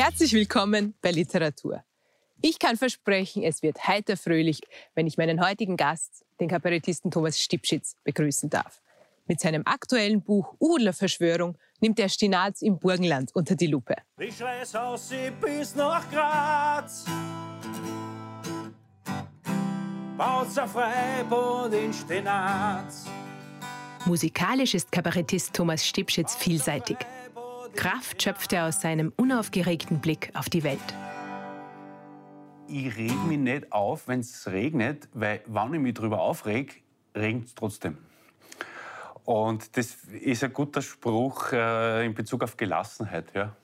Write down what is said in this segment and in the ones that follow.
Herzlich willkommen bei Literatur. Ich kann versprechen, es wird heiter fröhlich, wenn ich meinen heutigen Gast, den Kabarettisten Thomas Stipschitz, begrüßen darf. Mit seinem aktuellen Buch Udler Verschwörung nimmt er Stinaz im Burgenland unter die Lupe. Ich reis aus bis nach Graz. Bauzer Freibund in Stinaz. Musikalisch ist Kabarettist Thomas Stipschitz vielseitig. Kraft schöpft er aus seinem unaufgeregten Blick auf die Welt. Ich reg mich nicht auf, wenn es regnet, weil, wenn ich mich darüber aufreg, regnet es trotzdem. Und das ist ein guter Spruch äh, in Bezug auf Gelassenheit, ja?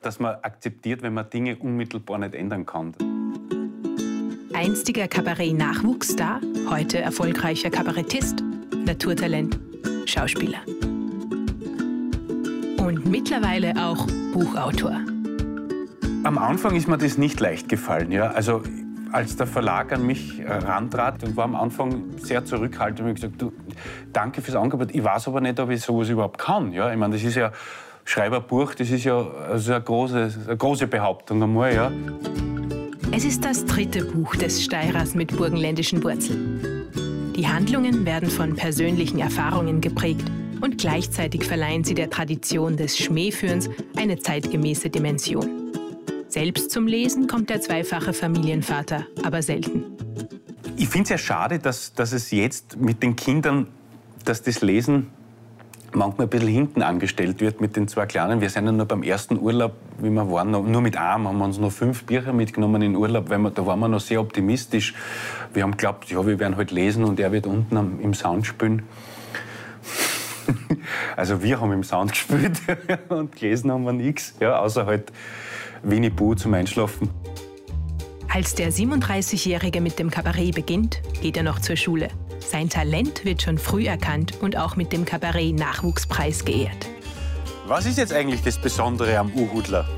dass man akzeptiert, wenn man Dinge unmittelbar nicht ändern kann. Einstiger Kabarett-Nachwuchsstar, heute erfolgreicher Kabarettist, Naturtalent, Schauspieler. Und mittlerweile auch Buchautor. Am Anfang ist mir das nicht leicht gefallen. Ja? Also als der Verlag an mich herantrat und war am Anfang sehr zurückhaltend und gesagt, du, danke fürs Angebot, ich weiß aber nicht, ob ich sowas überhaupt kann. Ja? Ich meine, das ist ja Schreiberbuch, das ist ja also eine, große, eine große Behauptung einmal. Ja? Es ist das dritte Buch des Steirers mit burgenländischen Wurzeln. Die Handlungen werden von persönlichen Erfahrungen geprägt und gleichzeitig verleihen sie der Tradition des Schmähführens eine zeitgemäße Dimension. Selbst zum Lesen kommt der zweifache Familienvater aber selten. Ich finde es ja schade, dass, dass es jetzt mit den Kindern, dass das Lesen manchmal ein bisschen hinten angestellt wird mit den zwei Kleinen. Wir sind ja nur beim ersten Urlaub, wie wir waren, nur mit einem, haben wir uns noch fünf Bücher mitgenommen in Urlaub, weil wir, da waren wir noch sehr optimistisch. Wir haben geglaubt, ja, wir werden halt lesen und er wird unten am, im Sound spielen. Also wir haben im Sound gespielt und gelesen haben wir nichts, ja, außer halt Winnie Pooh zum Einschlafen. Als der 37-Jährige mit dem Kabarett beginnt, geht er noch zur Schule. Sein Talent wird schon früh erkannt und auch mit dem Kabarett-Nachwuchspreis geehrt. Was ist jetzt eigentlich das Besondere am Uhudler?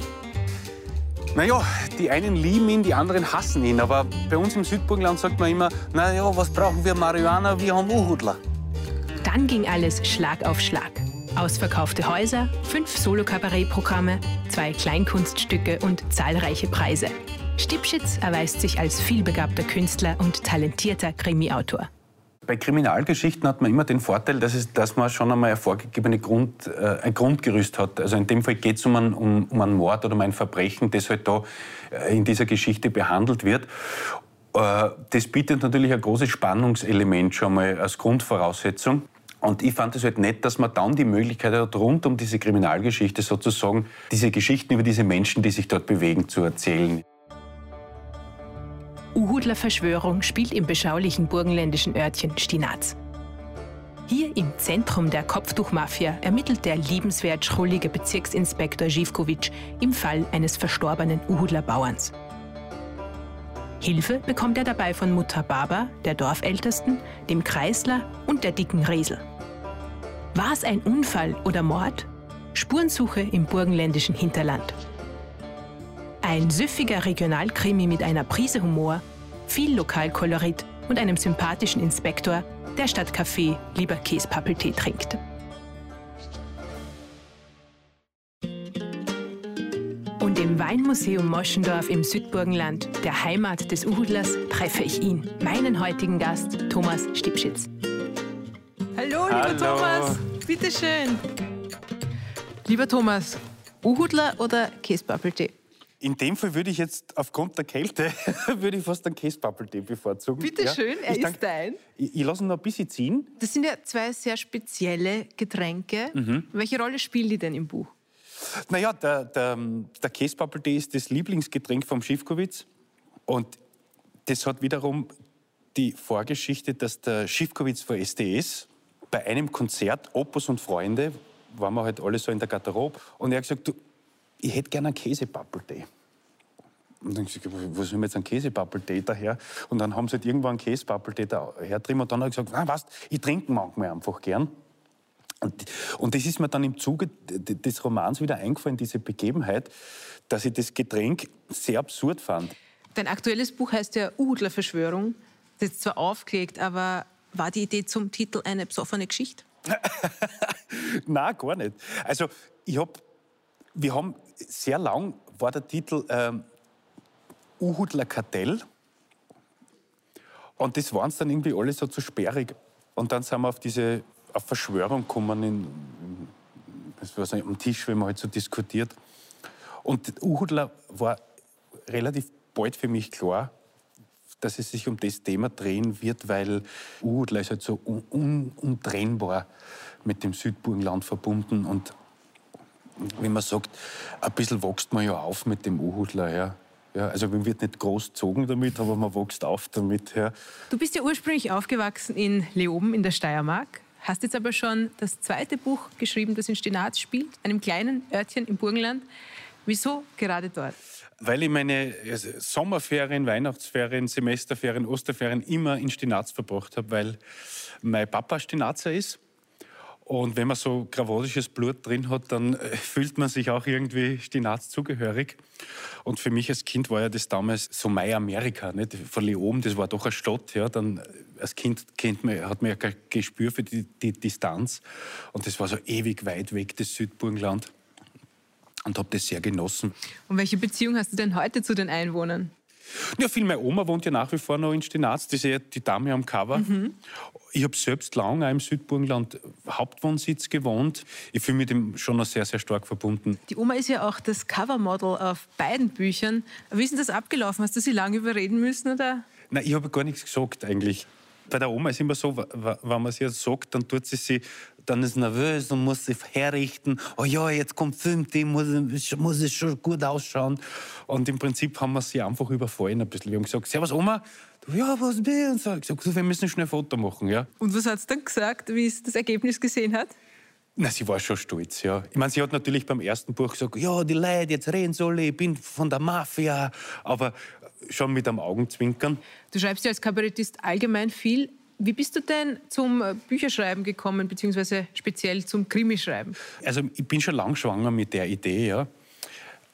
Naja, die einen lieben ihn, die anderen hassen ihn. Aber bei uns im Südburgenland sagt man immer, naja, was brauchen wir Marihuana, wir haben Uhudler. Dann ging alles Schlag auf Schlag. Ausverkaufte Häuser, fünf Solo-Kabarett-Programme, zwei Kleinkunststücke und zahlreiche Preise. Stipschitz erweist sich als vielbegabter Künstler und talentierter Krimi-Autor. Bei Kriminalgeschichten hat man immer den Vorteil, dass, es, dass man schon einmal ein vorgegebene Grund, äh, Grundgerüst hat. Also in dem Fall geht es um, einen, um, um einen Mord oder um ein Verbrechen, das halt da äh, in dieser Geschichte behandelt wird. Äh, das bietet natürlich ein großes Spannungselement schon mal als Grundvoraussetzung. Und ich fand es halt nett, dass man dann die Möglichkeit hat, rund um diese Kriminalgeschichte sozusagen diese Geschichten über diese Menschen, die sich dort bewegen, zu erzählen. Uhudler Verschwörung spielt im beschaulichen burgenländischen Örtchen Stinaz. Hier im Zentrum der Kopftuchmafia ermittelt der liebenswert schrullige Bezirksinspektor Živkovic im Fall eines verstorbenen Uhudler Bauerns. Hilfe bekommt er dabei von Mutter Baba, der Dorfältesten, dem Kreisler und der dicken Resel. War es ein Unfall oder Mord? Spurensuche im burgenländischen Hinterland. Ein süffiger Regionalkrimi mit einer Prise Humor, viel Lokalkolorit und einem sympathischen Inspektor, der statt Kaffee lieber Käsepappeltee trinkt. Weinmuseum Moschendorf im Südburgenland, der Heimat des Uhudlers, treffe ich ihn, meinen heutigen Gast, Thomas Stipschitz. Hallo, lieber Hallo. Thomas, bitteschön. Lieber Thomas, Uhudler oder Käsepappeltee? In dem Fall würde ich jetzt aufgrund der Kälte würde ich fast einen Käsepappeltee bevorzugen. Bitteschön, er ich ist dein. Ich, ich lasse ihn noch ein bisschen ziehen. Das sind ja zwei sehr spezielle Getränke. Mhm. Welche Rolle spielen die denn im Buch? Naja, der, der, der Käsepappeltee ist das Lieblingsgetränk vom Schiffkowitz. Und das hat wiederum die Vorgeschichte, dass der Schiffkowitz von SDS bei einem Konzert, Opus und Freunde, waren wir halt alle so in der Garderobe, und er hat gesagt, du, ich hätte gerne einen Käsepappeltee. Und dann habe ich gesagt, wo soll ich jetzt einen Käsepappeltee daher? Und dann haben sie halt irgendwann einen Käsepappeltee daher drin und dann habe ich gesagt, ah, weißt, ich trinke manchmal einfach gern. Und, das ist mir dann im Zuge des Romans wieder eingefallen, diese Begebenheit, dass ich das Getränk sehr absurd fand. Dein aktuelles Buch heißt ja Uhudler Verschwörung. Das ist zwar aufgelegt, aber war die Idee zum Titel eine besoffene Geschichte? Nein, gar nicht. Also ich hab, wir haben sehr lang war der Titel ähm, Uhudler Kartell. Und das war uns dann irgendwie alles so zu sperrig. Und dann sind wir auf diese auf Verschwörung gekommen, in, war so am Tisch, wenn man halt so diskutiert. Und Uhudler war relativ bald für mich klar, dass es sich um das Thema drehen wird, weil Uhudler ist halt so un un untrennbar mit dem Südburgenland verbunden. Und wie man sagt, ein bisschen wächst man ja auf mit dem Uhudler. Ja. Ja, also man wird nicht großzogen damit, aber man wächst auf damit. Ja. Du bist ja ursprünglich aufgewachsen in Leoben in der Steiermark, hast jetzt aber schon das zweite Buch geschrieben, das in Stinaz spielt, einem kleinen Örtchen im Burgenland. Wieso gerade dort? Weil ich meine Sommerferien, Weihnachtsferien, Semesterferien, Osterferien immer in Stinaz verbracht habe, weil mein Papa Stinazer ist und wenn man so gravosisches Blut drin hat, dann äh, fühlt man sich auch irgendwie Stinaz zugehörig. Und für mich als Kind war ja das damals so mein Amerika, nicht? Von Leoben, das war doch eine Stadt, ja. Dann äh, als Kind kennt man, hat man ja kein Gespür für die, die Distanz. Und das war so ewig weit weg, das Südburgenland. Und habe das sehr genossen. Und welche Beziehung hast du denn heute zu den Einwohnern? Ja, viel. Meine Oma wohnt ja nach wie vor noch in Stinaz, das ist ja die Dame am Cover. Mhm. Ich habe selbst lange im Südburgenland Hauptwohnsitz gewohnt. Ich fühle mich dem schon noch sehr, sehr stark verbunden. Die Oma ist ja auch das Covermodel auf beiden Büchern. Wie ist denn das abgelaufen? Hast du sie lange überreden müssen? Oder? Nein, ich habe gar nichts gesagt eigentlich. Bei der Oma ist immer so, wenn man sie sagt, dann tut sie sie dann ist nervös und muss sich herrichten. Oh ja, jetzt kommt Filmteam, muss, muss es schon gut ausschauen. Und im Prinzip haben wir sie einfach überfallen ein bisschen. Wir haben gesagt, Servus Oma, du, ja, was will? Und so, ich gesagt, wir müssen schnell ein Foto machen. Ja. Und was hat sie dann gesagt, wie es das Ergebnis gesehen hat? Na, sie war schon stolz, ja. Ich meine, sie hat natürlich beim ersten Buch gesagt, ja, die Leute, jetzt reden soll, ich bin von der Mafia. Aber schon mit einem Augenzwinkern. Du schreibst ja als Kabarettist allgemein viel. Wie bist du denn zum äh, Bücherschreiben gekommen, beziehungsweise speziell zum Krimischreiben? Also ich bin schon lang schwanger mit der Idee, ja.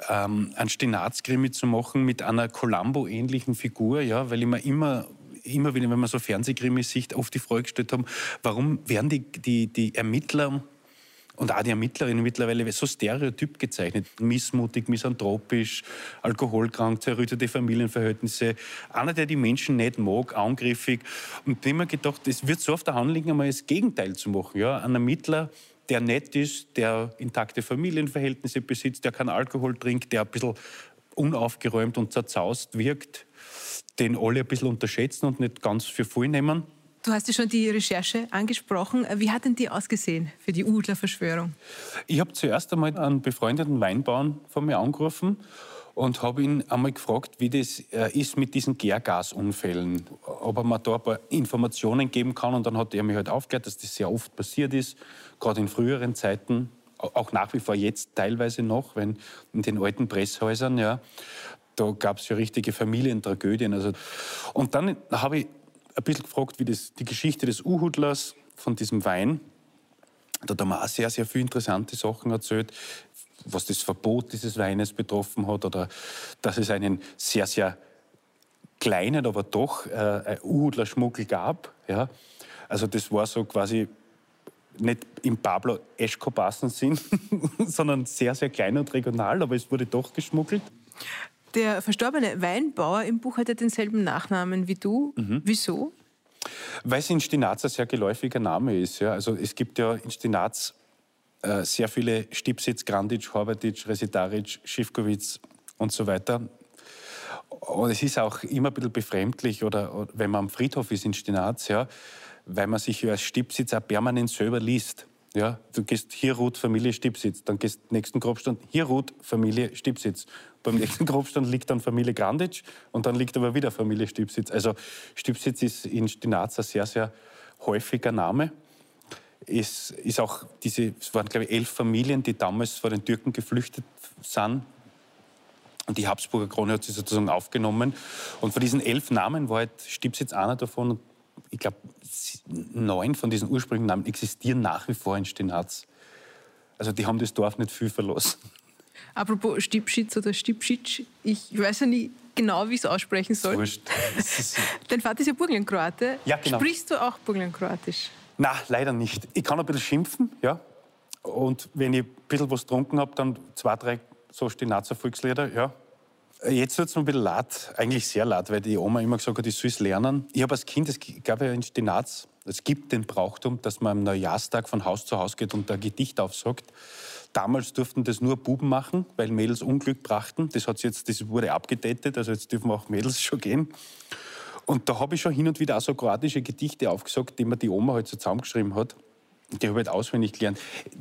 Ähm, einen Stinaz-Krimi zu machen mit einer Columbo-ähnlichen Figur, ja, weil ich mir immer immer wieder, wenn man so Fernsehkrimis sieht, oft die Frage gestellt haben, warum werden die, die, die Ermittler und auch die Ermittlerinnen mittlerweile so stereotyp gezeichnet. Missmutig, misanthropisch, alkoholkrank, zerrüttete Familienverhältnisse. Einer, der die Menschen nicht mag, angriffig. Und mir gedacht, es wird so auf der Hand liegen, einmal das Gegenteil zu machen. Ja? Ein Ermittler, der nett ist, der intakte Familienverhältnisse besitzt, der keinen Alkohol trinkt, der ein bisschen unaufgeräumt und zerzaust wirkt, den alle ein bisschen unterschätzen und nicht ganz für voll nehmen. Du hast ja schon die Recherche angesprochen. Wie hat denn die ausgesehen für die Udler-Verschwörung? Ich habe zuerst einmal einen befreundeten Weinbauern von mir angerufen und habe ihn einmal gefragt, wie das äh, ist mit diesen Gärgasunfällen, ob er mir da ein paar Informationen geben kann. Und dann hat er mir halt aufgeklärt, dass das sehr oft passiert ist, gerade in früheren Zeiten, auch nach wie vor jetzt teilweise noch, wenn in den alten Presshäusern, ja, da gab es ja richtige Familientragödien. Also, und dann habe ich ein bisschen gefragt, wie das, die Geschichte des Uhudlers von diesem Wein. Da hat er mir auch sehr, sehr viele interessante Sachen erzählt, was das Verbot dieses Weines betroffen hat oder dass es einen sehr, sehr kleinen, aber doch äh, Uhudler-Schmuggel gab. Ja. Also das war so quasi nicht im Pablo Escobar-Sinn, sondern sehr, sehr klein und regional, aber es wurde doch geschmuggelt. Der verstorbene Weinbauer im Buch hat ja denselben Nachnamen wie du. Mhm. Wieso? Weil es in Stinaz ein sehr geläufiger Name ist. Ja. Also es gibt ja in Stinaz äh, sehr viele Stipsitz, Granditsch, Horvatitsch, Resitaritsch, Schiffkowitz und so weiter. Und es ist auch immer ein bisschen befremdlich, oder, oder wenn man am Friedhof ist in Stinaz, ja, weil man sich ja als Stipsitz auch permanent selber liest. Ja, du gehst hier Ruth, Familie Stipsitz, dann gehst nächsten Grobstand hier Ruth, Familie Stipsitz. Beim nächsten Grobstand liegt dann Familie Granditsch und dann liegt aber wieder Familie Stipsitz. Also Stipsitz ist in Stinaz ein sehr, sehr häufiger Name. Es, ist auch diese, es waren, glaube ich, elf Familien, die damals vor den Türken geflüchtet sind. Und die Habsburger Krone hat sie sozusagen aufgenommen. Und von diesen elf Namen war halt Stipsitz einer davon ich glaube, neun von diesen ursprünglichen Namen existieren nach wie vor in Stinaz. Also die haben das Dorf nicht viel verlassen. Apropos Stipschitz oder Stipschitsch, ich weiß ja nicht genau, wie ich es aussprechen soll. Wurscht. Dein Vater ist ja Burgenlandkroate. Ja, genau. Sprichst du auch Burgenlandkroatisch? Nein, leider nicht. Ich kann ein bisschen schimpfen, ja. Und wenn ich ein bisschen was getrunken habe, dann zwei, drei so Stenazer Volkslieder, ja. Jetzt wird es mir ein bisschen leid, eigentlich sehr leid, weil die Oma immer gesagt hat, ich soll es lernen. Ich habe als Kind, es gab ja in Stenaz, es gibt den Brauchtum, dass man am Neujahrstag von Haus zu Haus geht und ein Gedicht aufsagt. Damals durften das nur Buben machen, weil Mädels Unglück brachten. Das, hat's jetzt, das wurde abgedatet, also jetzt dürfen auch Mädels schon gehen. Und da habe ich schon hin und wieder auch so kroatische Gedichte aufgesagt, die mir die Oma halt so zusammengeschrieben hat. Die habe ich halt auswendig gelernt.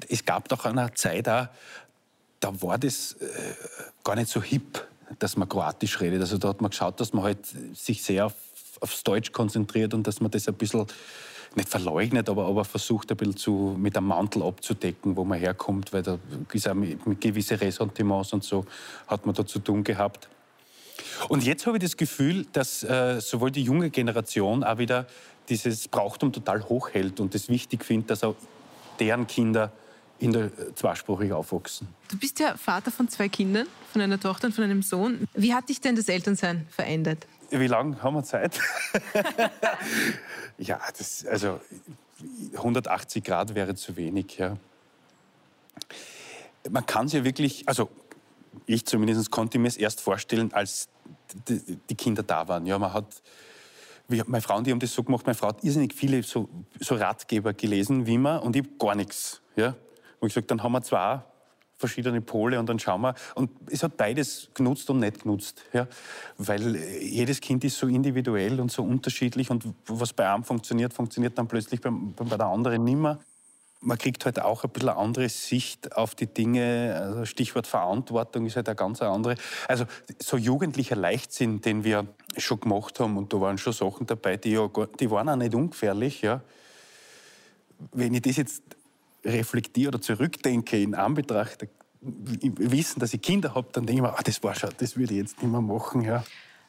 Es gab doch eine Zeit auch, da war das äh, gar nicht so hip, dass man Kroatisch redet. Also da hat man geschaut, dass man halt sich sehr auf, aufs Deutsch konzentriert und dass man das ein bisschen nicht verleugnet, aber, aber versucht ein bisschen zu, mit einem Mantel abzudecken, wo man herkommt, weil da ist auch mit, mit gewisse Ressentiments und so hat man da zu tun gehabt. Und jetzt habe ich das Gefühl, dass äh, sowohl die junge Generation auch wieder dieses Brauchtum total hochhält und es wichtig findet, dass auch deren Kinder in der äh, zweisprachig aufwachsen. Du bist ja Vater von zwei Kindern, von einer Tochter und von einem Sohn. Wie hat dich denn das Elternsein verändert? Wie lange haben wir Zeit? ja, das, also 180 Grad wäre zu wenig. Ja. Man kann es ja wirklich, also ich zumindest konnte mir es erst vorstellen, als die Kinder da waren. Ja, man hat, meine Frau und die haben das so gemacht, meine Frau hat irrsinnig viele so, so Ratgeber gelesen, wie man, und ich habe gar nichts. Ja. Und ich gesagt, dann haben wir zwei verschiedene Pole und dann schauen wir. Und es hat beides genutzt und nicht genutzt. Ja? Weil jedes Kind ist so individuell und so unterschiedlich und was bei einem funktioniert, funktioniert dann plötzlich bei, bei der anderen nicht mehr. Man kriegt halt auch ein bisschen eine andere Sicht auf die Dinge. Also Stichwort Verantwortung ist halt eine ganz andere. Also so jugendlicher Leichtsinn, den wir schon gemacht haben, und da waren schon Sachen dabei, die, ja, die waren auch nicht ungefährlich. Ja. Wenn ich das jetzt reflektiere oder zurückdenke in Anbetracht der Wissen, dass ich Kinder habe, dann denke ich mir, ah, das war schon, das würde ich jetzt nicht mehr machen. Ja.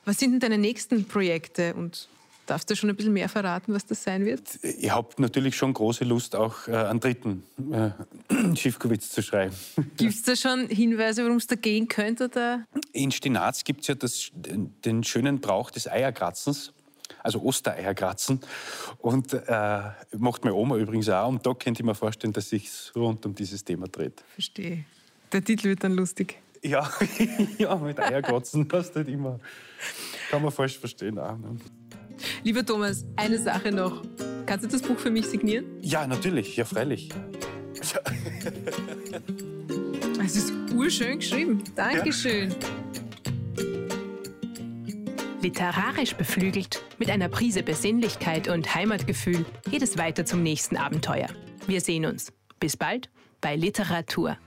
Was sind denn deine nächsten Projekte und Darfst du schon ein bisschen mehr verraten, was das sein wird? Ich habe natürlich schon große Lust, auch äh, einen dritten äh, Schiffkowitz zu schreiben. Gibt es da schon Hinweise, worum es da gehen könnte? Oder? In Stinaz gibt es ja das, den schönen Brauch des Eierkratzens also Ostereierkratzen. Und äh, macht meine Oma übrigens auch. Und da könnte ich mir vorstellen, dass sich rund um dieses Thema dreht. Verstehe. Der Titel wird dann lustig. Ja, ja mit Eierkratzen passt halt immer. Kann man falsch verstehen auch. Ne? Lieber Thomas, eine Sache noch. Kannst du das Buch für mich signieren? Ja, natürlich. Ja, freilich. Es ist urschön geschrieben. Dankeschön. Ja. Literarisch beflügelt, mit einer Prise Besinnlichkeit und Heimatgefühl geht es weiter zum nächsten Abenteuer. Wir sehen uns. Bis bald bei Literatur.